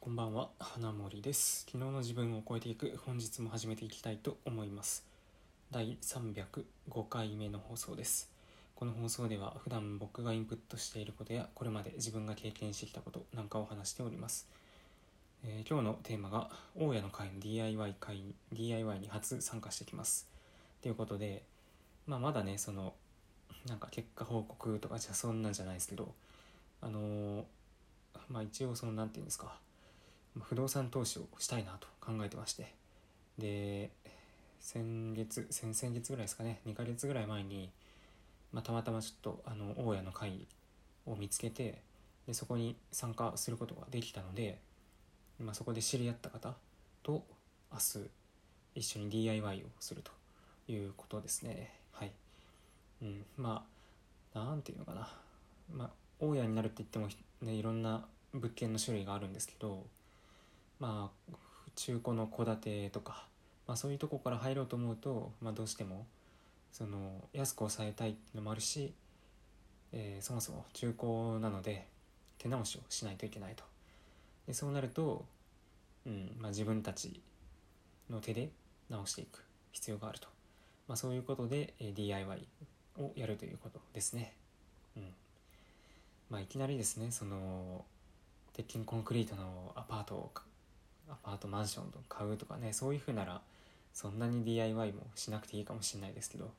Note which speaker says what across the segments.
Speaker 1: こんばんは花森です。昨日の自分を超えていく本日も始めていきたいと思います。第305回目の放送です。この放送では普段僕がインプットしていることやこれまで自分が経験してきたことなんかを話しております、えー今日のテーマが大家の会の DIY 会に DIY に初参加してきます。ということでまあまだねそのなんか結果報告とかじゃそんなんじゃないですけどあのーまあ一応そのなんていうんですか不動産投資をしたいなと考えてまして。で先月先々月ぐらいですかね。2ヶ月ぐらい前に、まあ、たまたまちょっとあの大家の会を見つけてでそこに参加することができたので、まあ、そこで知り合った方と明日一緒に DIY をするということですね。はい、うん、まあなんていうのかな。まあ大家になるって言ってもねいろんな物件の種類があるんですけどまあ中古の戸建てとか、まあ、そういうとこから入ろうと思うと、まあ、どうしてもその安く抑えたいっていうのもあるし、えーそもそも中古なので手直しをしないといけないと。でそうなると、うんまあ、自分たちの手で直していく必要があると、まあ、そういうことで、えー DIY をやるということですね。うん。まあ、いきなりですねその鉄筋コンクリートのアパートをパートマンションを買うとかねそういうふうならそんなに DIY もしなくていいかもしれないですけど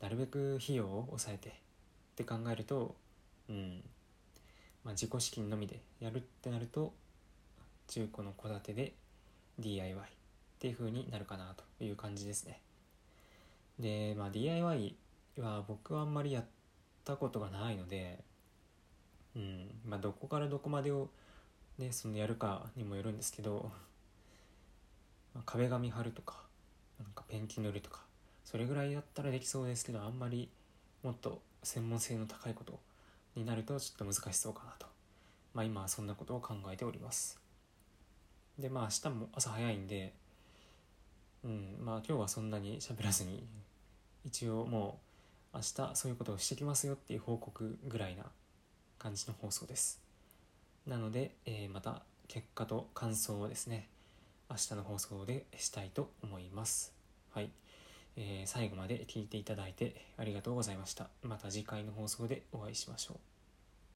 Speaker 1: なるべく費用を抑えてって考えるとうん。まあ自己資金のみでやるってなると中古の戸建てで DIY っていう風になるかなという感じですね。でまあ DIY は僕はあんまりやったことがないのでうん。まあどこからどこまでをねそのやるかにもよるんですけど、まあ壁紙貼るとかなんかペンキ塗るとかそれぐらいだったらできそうですけどあんまりもっと専門性の高いことになるとちょっと難しそうかなと。まあ今はそんなことを考えております。でまあ明日も朝早いんでうんまあ今日はそんなに喋らずに一応もう明日そういうことをしてきますよっていう報告ぐらいな感じの放送です。なので、えーまた結果と感想をですね明日の放送でしたいと思います。はい、えー最後まで聞いていただいてありがとうございました。また次回の放送でお会いしましょう。